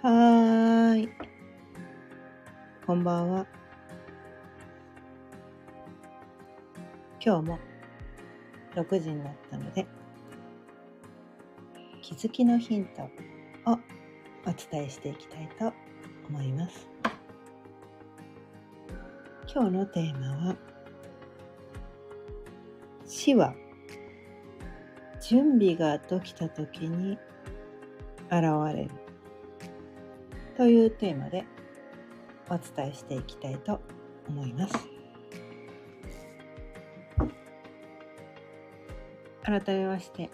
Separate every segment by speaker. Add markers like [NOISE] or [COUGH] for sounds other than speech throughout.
Speaker 1: はーい。こんばんは。今日も6時になったので、気づきのヒントをお伝えしていきたいと思います。今日のテーマは、死は準備ができた時に現れるというテーマでお伝えしていきたいと思います。改めまして、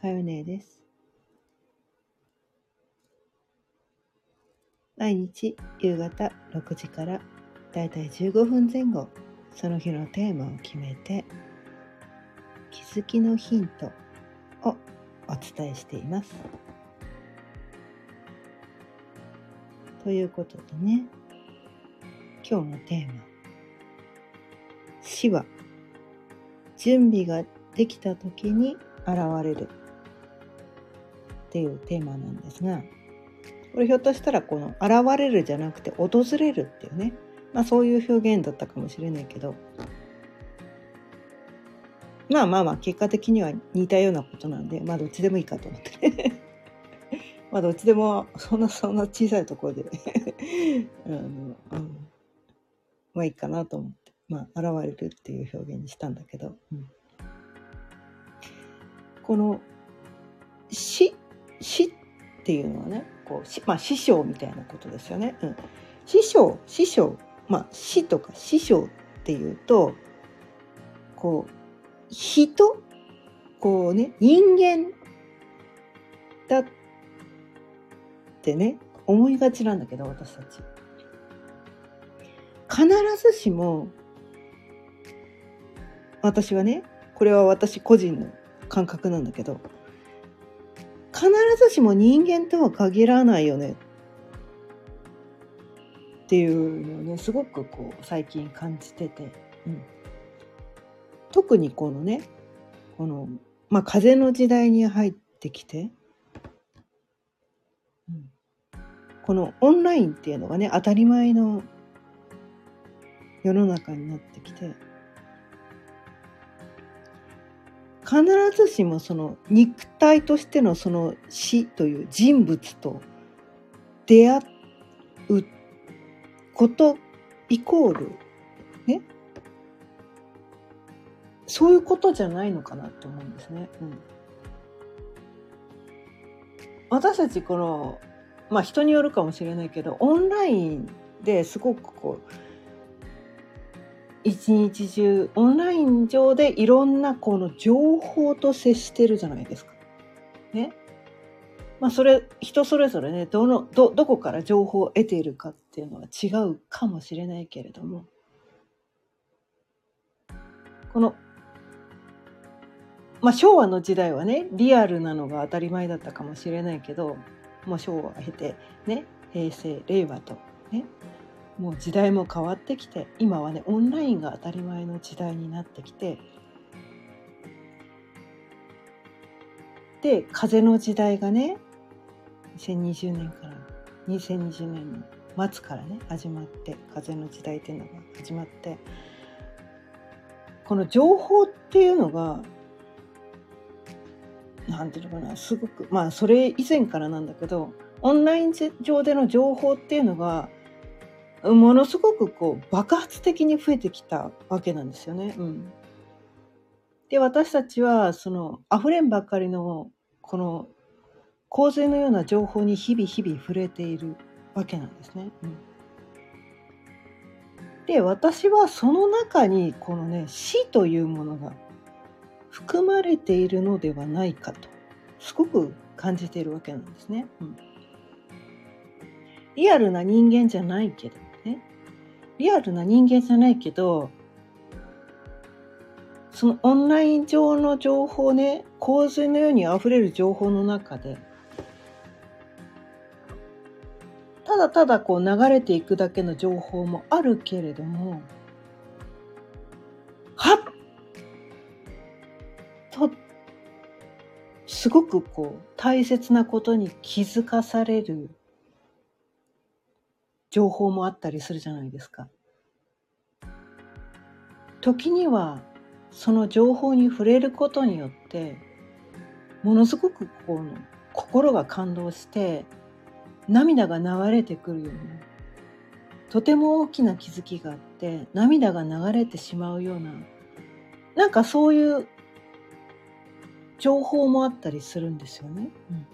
Speaker 1: かよねです。毎日夕方6時からだいたい15分前後、その日のテーマを決めて、気づきのヒントをお伝えしています。ということでね、今日のテーマ、死は準備ができた時に現れる。っていうテーマなんですが、これひょっとしたらこの現れるじゃなくて訪れるっていうね、まあそういう表現だったかもしれないけど、まあまあまあ結果的には似たようなことなんで、まあどっちでもいいかと思って。まあどっちでもそんなそんな小さいところで [LAUGHS] あの、うん、まあいいかなと思って、まあ現れるっていう表現にしたんだけど、うん、この死、死っていうのはね、こう、まあ師匠みたいなことですよね。うん、師匠、師匠、まあ死とか師匠っていうと、こう、人こうね人間だってね思いがちなんだけど私たち。必ずしも私はねこれは私個人の感覚なんだけど必ずしも人間とは限らないよねっていうのをねすごくこう最近感じてて、うん、特にこのねこの、まあ、風の時代に入ってきて、うん、このオンラインっていうのがね当たり前の世の中になってきて必ずしもその肉体としてのその死という人物と出会うことイコールねそういうことじゃないのかなって思うんですね。うん、私たちこのまあ人によるかもしれないけどオンラインですごくこう一日中オンライン上でいろんなこの情報と接してるじゃないですか。ね。まあそれ人それぞれねどのどどこから情報を得ているかっていうのは違うかもしれないけれどもこのまあ、昭和の時代はねリアルなのが当たり前だったかもしれないけどもう昭和を経てね平成令和とねもう時代も変わってきて今はねオンラインが当たり前の時代になってきてで風の時代がね2020年から2020年の末からね始まって風の時代っていうのが始まってこの情報っていうのがなんていうのかなすごくまあそれ以前からなんだけどオンライン上での情報っていうのがものすごくこう爆発的に増えてきたわけなんですよね。うん、で私たちはその溢れんばかりのこの洪水のような情報に日々日々触れているわけなんですね。うん、で私はその中にこのね死というものが含まれているのではないかとすごく感じているわけなんですね。うん、リアルな人間じゃないけどねリアルな人間じゃないけどそのオンライン上の情報ね洪水のようにあふれる情報の中でただただこう流れていくだけの情報もあるけれどもはっとすごくこう大切なことに気づかされる情報もあったりするじゃないですか。時にはその情報に触れることによってものすごくこう心が感動して涙が流れてくるようなとても大きな気づきがあって涙が流れてしまうようななんかそういう情報もあったりするんですよね。うん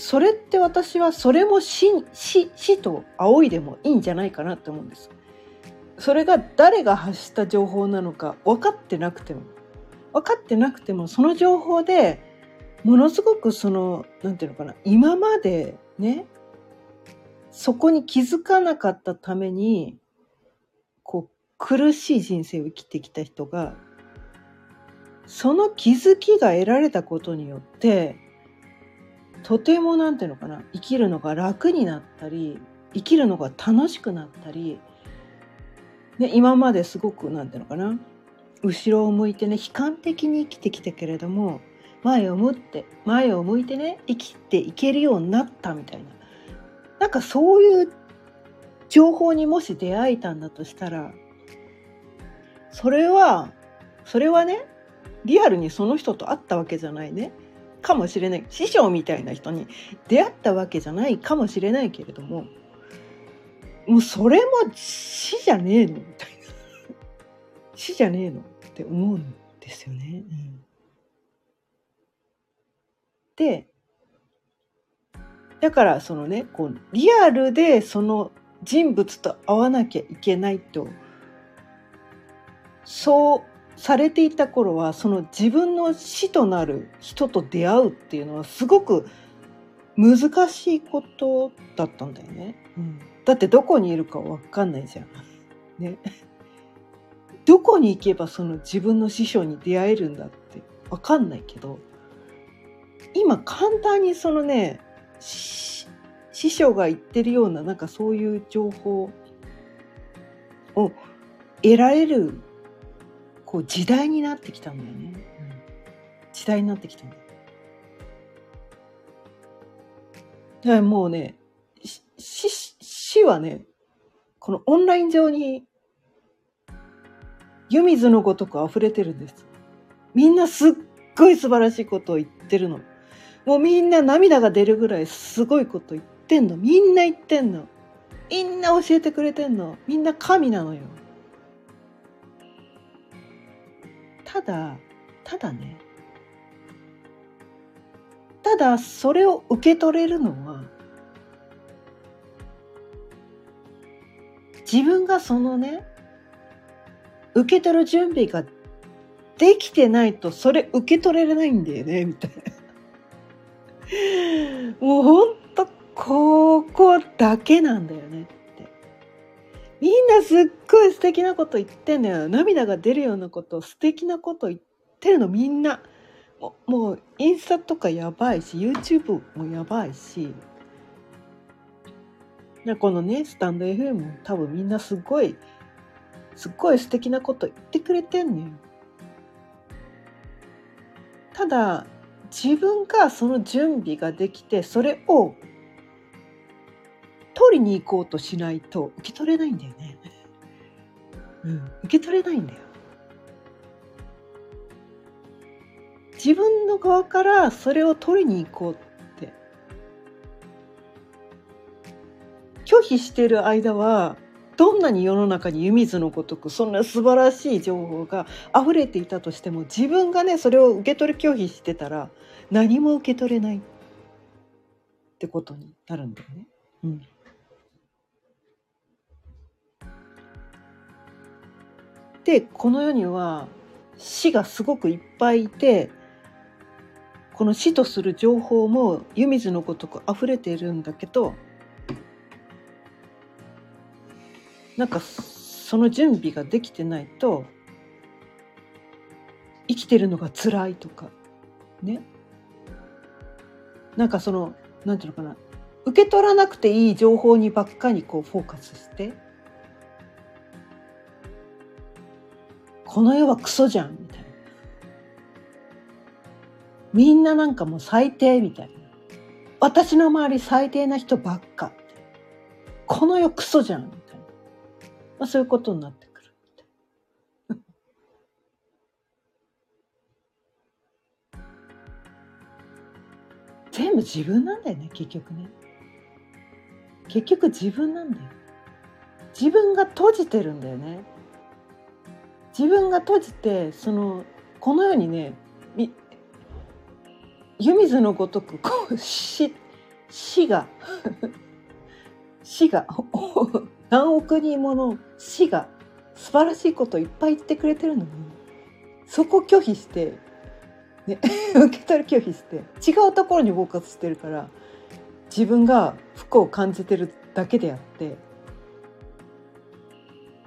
Speaker 1: それって私はそれも死死死と仰いでもいいんじゃないかなって思うんです。それが誰が発した情報なのか分かってなくても分かってなくてもその情報でものすごくその何て言うのかな今までねそこに気づかなかったために苦しい人生を生きてきた人がその気づきが得られたことによってとても何て言うのかな生きるのが楽になったり生きるのが楽しくなったり、ね、今まですごく何て言うのかな後ろを向いてね悲観的に生きてきたけれども前を向って前を向いてね生きていけるようになったみたいな。なんかそういう情報にもし出会えたんだとしたらそれはそれはねリアルにその人と会ったわけじゃないね。かもしれない。師匠みたいな人に出会ったわけじゃないかもしれないけれどももうそれも死じゃねえの。みたいな死じゃねえの。って思うんですよね。うん、でだからそのねこうリアルでその人物と会わなきゃいけないとそうされていた頃はその自分の死となる人と出会うっていうのはすごく難しいことだったんだよね。うん、だってどこにいるかわかんないじゃん。[LAUGHS] ね。どこに行けばその自分の師匠に出会えるんだってわかんないけど今簡単にそのね師匠が言ってるようななんかそういう情報を得られるこう時代になってきたんだよね、うん、時代になってきたんだだからもうね死はねこのオンライン上に湯水のごとく溢れてるんです。みんなすっごい素晴らしいことを言ってるの。もうみんな涙が出るぐらいすごいこと言ってんの。みんな言ってんの。みんな教えてくれてんの。みんな神なのよ。ただただね。ただそれを受け取れるのは自分がそのね受け取る準備ができてないとそれ受け取れないんだよねみたいな。もうほんとここだけなんだよね。みんなすっごい素敵なこと言ってんだよ。涙が出るようなこと、素敵なこと言ってるのみんな。もうもうインスタとかやばいし、YouTube もやばいし。このね、スタンド FM も多分みんなすごい、すっごい素敵なこと言ってくれてんのよ。ただ、自分がその準備ができて、それを取りに行こうとしないと受け取れないんだよね。うん、受け取れないんだよ。自分の側からそれを取りに行こうって拒否している間はどんなに世の中に湯水のごとくそんな素晴らしい情報が溢れていたとしても自分がねそれを受け取り拒否してたら何も受け取れないってことになるんだよね。うんでこの世には死がすごくいっぱいいてこの死とする情報も湯水のごとく溢れているんだけどなんかその準備ができてないと生きてるのが辛いとかね。なんかそのなんていうのかな。受け取らなくていい情報にばっかりこうフォーカスしてこの世はクソじゃんみたいな。みんななんかもう最低みたいな。私の周り最低な人ばっか。この世クソじゃんみたいな、まあ、そういうことになってくる。みたいな全部自分なんだよね結局ね。結局自分なんだよ。自分が閉じてるんだよね。自分が閉じてそのこのようにね湯水のごとくこう死死が死が何億人もの死が素晴らしいことをいっぱい言ってくれてるのにそこ拒否して、ね、[LAUGHS] 受け取り拒否して違うところにフォーカスしてるから自分が不幸を感じてるだけであって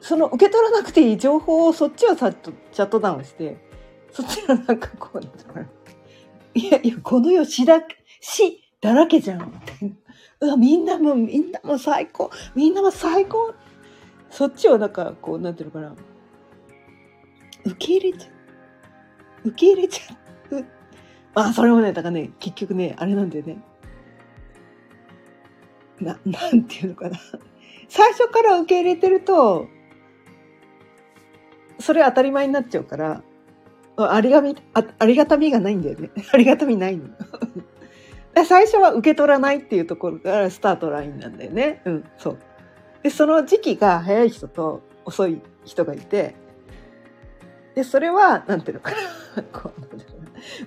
Speaker 1: その受け取らなくていい情報をそっちはさチャットダウンしてそっちはなんかこういやいやこの世死だ死だらけじゃんみたいなうわみんなもみんなも最高みんなも最高。そっちをなんかこうなんていうのかな。受け入れちゃう。受け入れちゃう。まあそれもねだからね結局ねあれなんだよね。ななんていうのかな。最初から受け入れてるとそれ当たり前になっちゃうから、ありがみ、あありがたみがないんだよね。[LAUGHS] ありがたみないの。[LAUGHS] 最初は受け取らないっていうところからスタートラインなんだよね。うん、そう。で、その時期が早い人と遅い人がいて、で、それは、なんていうのかな。[LAUGHS] こ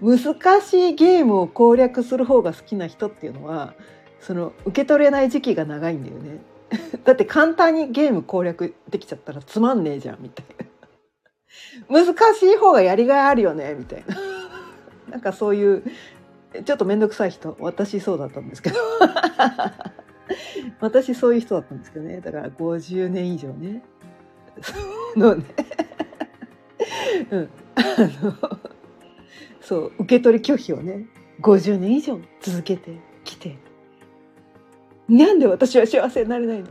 Speaker 1: う難しいゲームを攻略する方が好きな人っていうのは、その受け取れない時期が長いんだよね。だって簡単にゲーム攻略できちゃったらつまんねえじゃんみたいな。[LAUGHS] 難しい方がやりがいあるよねみたいな。[LAUGHS] なんかそういうちょっと面倒くさい人私そうだったんですけど。[LAUGHS] 私そういう人だったんですけどね。だから50年以上ね。のね。うん。あのそう受け取り拒否をね50年以上続けてきて。なんで私は幸せになれないの？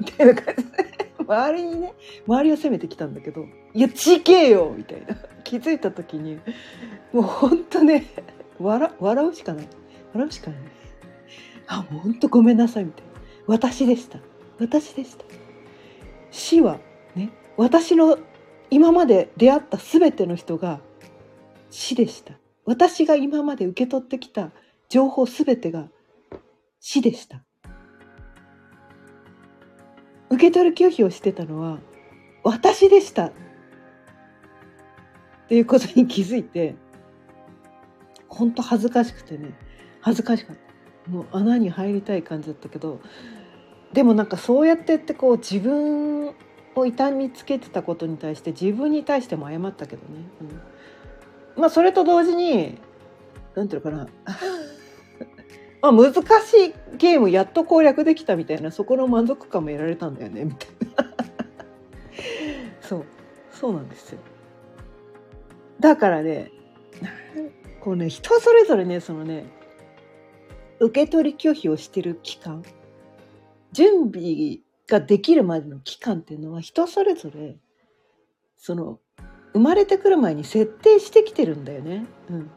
Speaker 1: みたいな感じで周りにね周りを責めてきたんだけど「いやちけえよ!」みたいな。[LAUGHS] 気づいた時にもうほんとね笑笑うしかない。笑うしかない。あもうほんとごめんなさいみたいな。私でした。私でした。死はね私の今まで出会った全ての人が死でした。私が今まで受け取ってきた情報全てが死でした。受け取る拒否をしてたのは私でした。っていうことに気づいて本当恥ずかしくてね恥ずかしかった。もう穴に入りたい感じだったけどでもなんかそうやってってこう自分を痛みつけてたことに対して自分に対しても謝ったけどね、うん、まあそれと同時に何ていうのかな。あ難しいゲームやっと攻略できたみたいなそこの満足感も得られたんだよねみたいな。[LAUGHS] そうそうなんですよ。だからねこうね人それぞれねそのね受け取り拒否をしてる期間準備ができるまでの期間っていうのは人それぞれその生まれてくる前に設定してきてるんだよね。うん、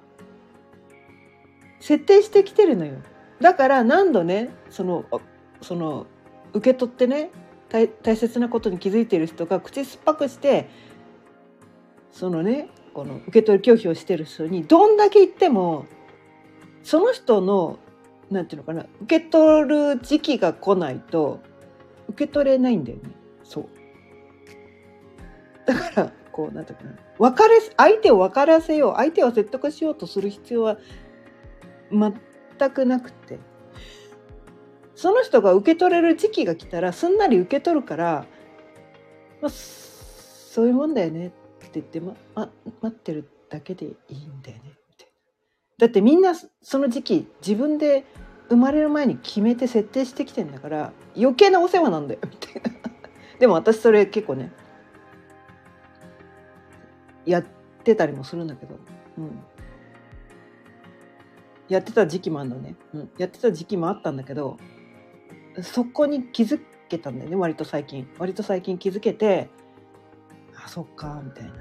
Speaker 1: 設定してきてるのよ。だから何度ねそのその受け取ってね大切なことに気づいてる人が口酸っぱくしてそのねこの受け取り拒否をしてる人にどんだけ言ってもその人のなんていうのかな受け取る時期が来ないと受け取れないんだよねそうだからこうなんていうかな別れ相手を分からせよう相手を説得しようとする必要は全くなくて。その人が受け取れる時期が来たらすんなり受け取るから、まあ、そういうもんだよね。って言って、まま、待ってるだけでいいんだよね。ってだってみんなその時期自分で生まれる前に決めて設定してきてんだから余計なお世話なんだよ。みたいな。でも私それ結構ねやってたりもするんだけど、うん、やってた時期もあるのね、うん、やってた時期もあったんだけどそこに気づけたんだよね割と最近。割と最近気づけてあそっかみたいな。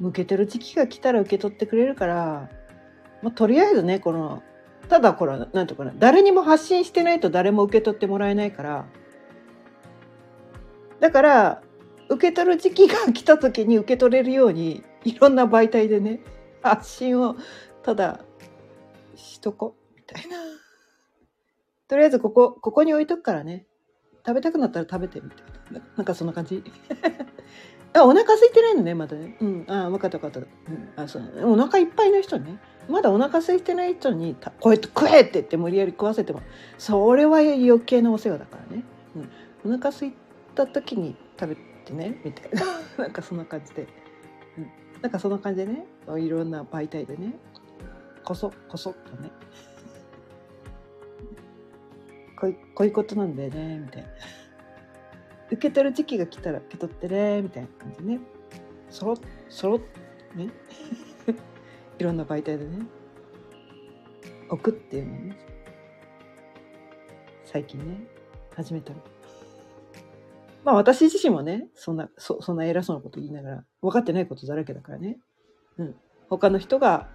Speaker 1: 向けてる時期が来たら受け取ってくれるから、まあ、とりあえずねこのただこれはなんとかな誰にも発信してないと誰も受け取ってもらえないから。だから受け取る時期が来た時に受け取れるようにいろんな媒体でね発信をただしとこみたいな。とりあえずここここに置いとくからね。食べたくなったら食べてみたいな。なんかそんな感じ。[LAUGHS] あお腹空いてないのねまだね。うん。あ分かった分かった、うん、あそう。お腹いっぱいの人ね。まだお腹空いてない人にたこうやって食えって言って無理やり食わせてもそれは余計なお世話だからね、うん、お腹空いた時に食べてねみたいな。[LAUGHS] なんかそんな感じで、なんかそんな感じでね。いろんな媒体でね。こそこそっとね。こういこういうことなんだよねみたいな。受け取る時期が来たら受け取ってねみたいな感じでね。そろそろね。[LAUGHS] いろんな媒体でね。置くっていうのをね。最近ね。始めたの。まあ私自身もねそんなそそんな偉そうなこと言いながら分かってないことだらけだからね、うん、他の人が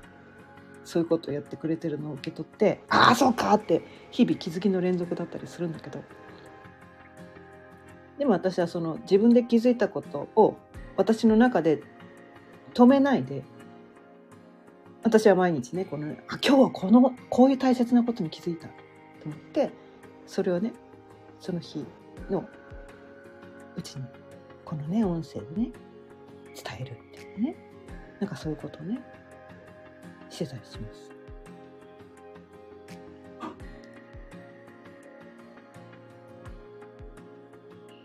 Speaker 1: そういうことをやってくれてるのを受け取ってああそうかって日々気づきの連続だったりするんだけど。でも私はその自分で気づいたことを私の中で止めないで私は毎日ねこのあ今日はこのこういう大切なことに気づいたと思ってそれをねその日のうちにこのね音声でね伝えるっていうねなんかそういうことをねしてたりします。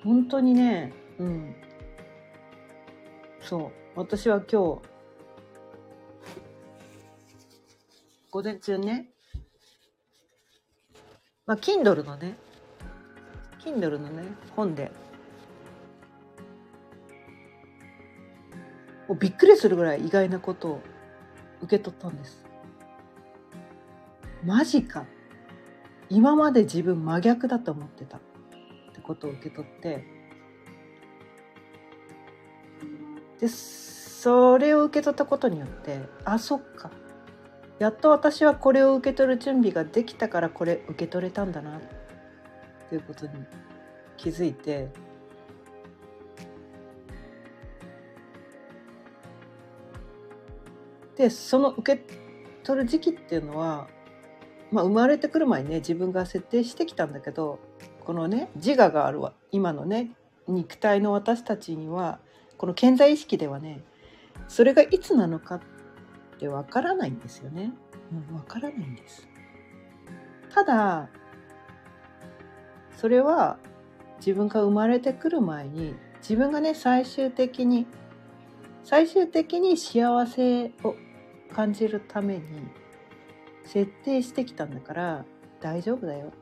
Speaker 1: 本当にね、うん。そう。私は今日、午前中ね、まあ、Kindle のね、Kindle のね、本で、もうびっくりするぐらい意外なことを受け取ったんです。マジか。今まで自分真逆だと思ってたってことを受け取って、で、それを受け取ったことによって、あ、そっか。やっと私はこれを受け取る準備ができたからこれ受け取れたんだなっていうことに気づいて、でその受け取る時期っていうのは、まあ、生まれてくる前にね自分が設定してきたんだけどこのね自我があるわ今のね肉体の私たちにはこの健在意識ではねそれがいつなのかってわからないんですよね。う、わからないんです。ただそれは自分が生まれてくる前に自分がね最終的に最終的に幸せを感じるために設定してきたんだから大丈夫だよって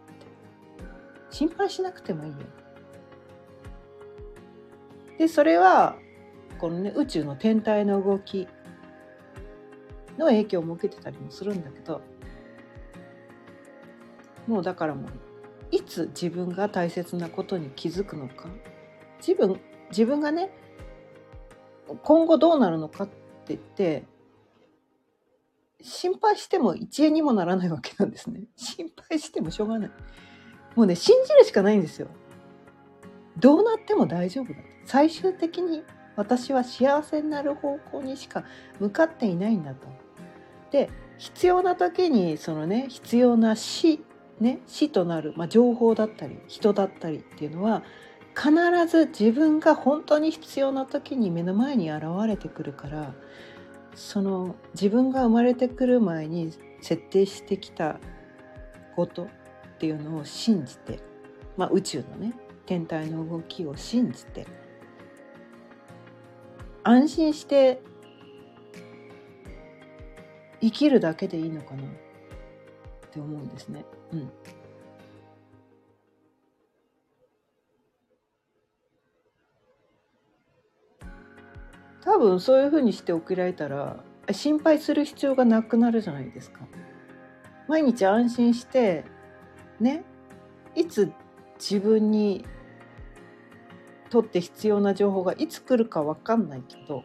Speaker 1: 心配しなくてもいいよ。でそれはこのね宇宙の天体の動きの影響を受けてたりもするんだけどもうだからもういつ自分が大切なことに気づくのか自分自分がね今後どうなるのかって言って心配しても一円にもならないわけなんですね。[LAUGHS] 心配してもしょうがない。もうね信じるしかないんですよ。どうなっても大丈夫だ最終的に私は幸せになる方向にしか向かっていないんだと。で必要な時にそのね必要な死ね死となる、まあ、情報だったり人だったりっていうのは必ず自分が本当に必要な時に目の前に現れてくるからその自分が生まれてくる前に設定してきたことっていうのを信じて、まあ、宇宙のね天体の動きを信じて安心して生きるだけでいいのかなって思うんですね。うん多分そういうふうにして送られたら心配する必要がなくなるじゃないですか。毎日安心してねいつ自分にとって必要な情報がいつ来るか分かんないけど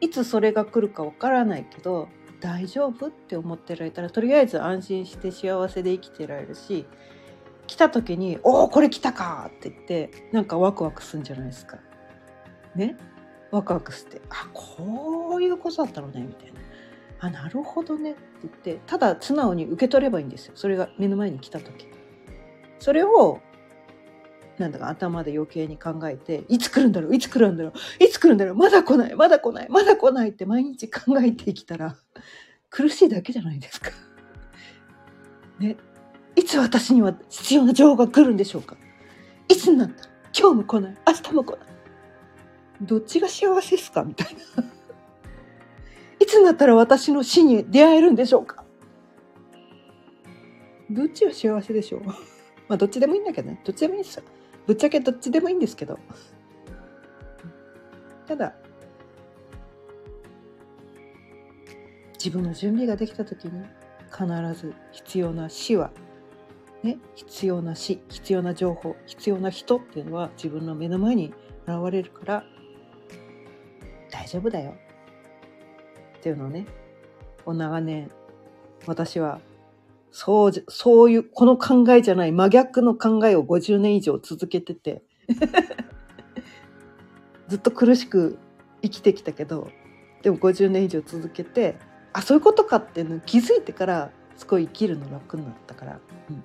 Speaker 1: いつそれが来るかわからないけど大丈夫って思ってられたらとりあえず安心して幸せで生きてられるし来た時に「おおこれ来たか!」って言ってなんかワクワクするんじゃないですか。ね？ワクワクして「あこういうことだったのね」みたいな「あなるほどね」って言ってただ素直に受け取ればいいんですよそれが目の前に来た時。それをなんだか頭で余計に考えていつ来るんだろういつ来るんだろういつ来るんだろうまだ来ないまだ来ないまだ来ないって毎日考えてきたら苦しいだけじゃないですか。ね。いつ私には必要な情報が来るんでしょうかいつになったら今日も来ない明日も来ないどっちが幸せですか？みたいな。[LAUGHS] いつになったら私の死に出会えるんでしょうか？どっちが幸せでしょう？[LAUGHS] まあどっちでもいいんだけどね。どっちでもいいですよ。ぶっちゃけどっちでもいいんですけど。ただ、自分の準備ができた時に必ず必要な死は、ね、必要な死、必要な情報、必要な人っていうのは自分の目の前に現れるから大丈夫だよ。っていうのをね、お長年私はそうじ、そういう、この考えじゃない真逆の考えを50年以上続けてて [LAUGHS] ずっと苦しく生きてきたけど、でも50年以上続けて、あ、そういうことかっていうの気づいてから、すごい生きるの楽になったから、うん、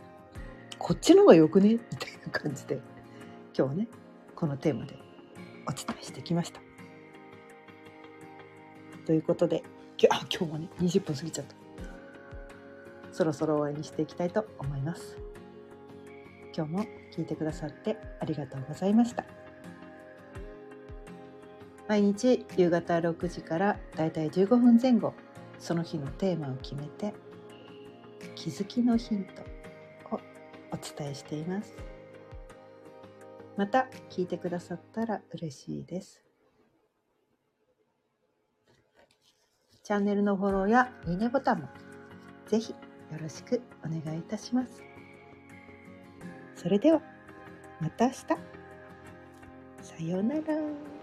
Speaker 1: こっちの方がよくね？みたいな感じで、今日はね、このテーマでお伝えしてきました。ということで、今日あ今日もね、20分過ぎちゃった。そろそろ終わりにしていきたいと思います。今日も聞いてくださってありがとうございました。毎日夕方6時からだいたい15分前後その日のテーマを決めて気づきのヒントをお伝えしています。また聞いてくださったら嬉しいです。チャンネルのフォローやいいねボタンもぜひよろしくお願いいたします。それではまた明日。さようなら。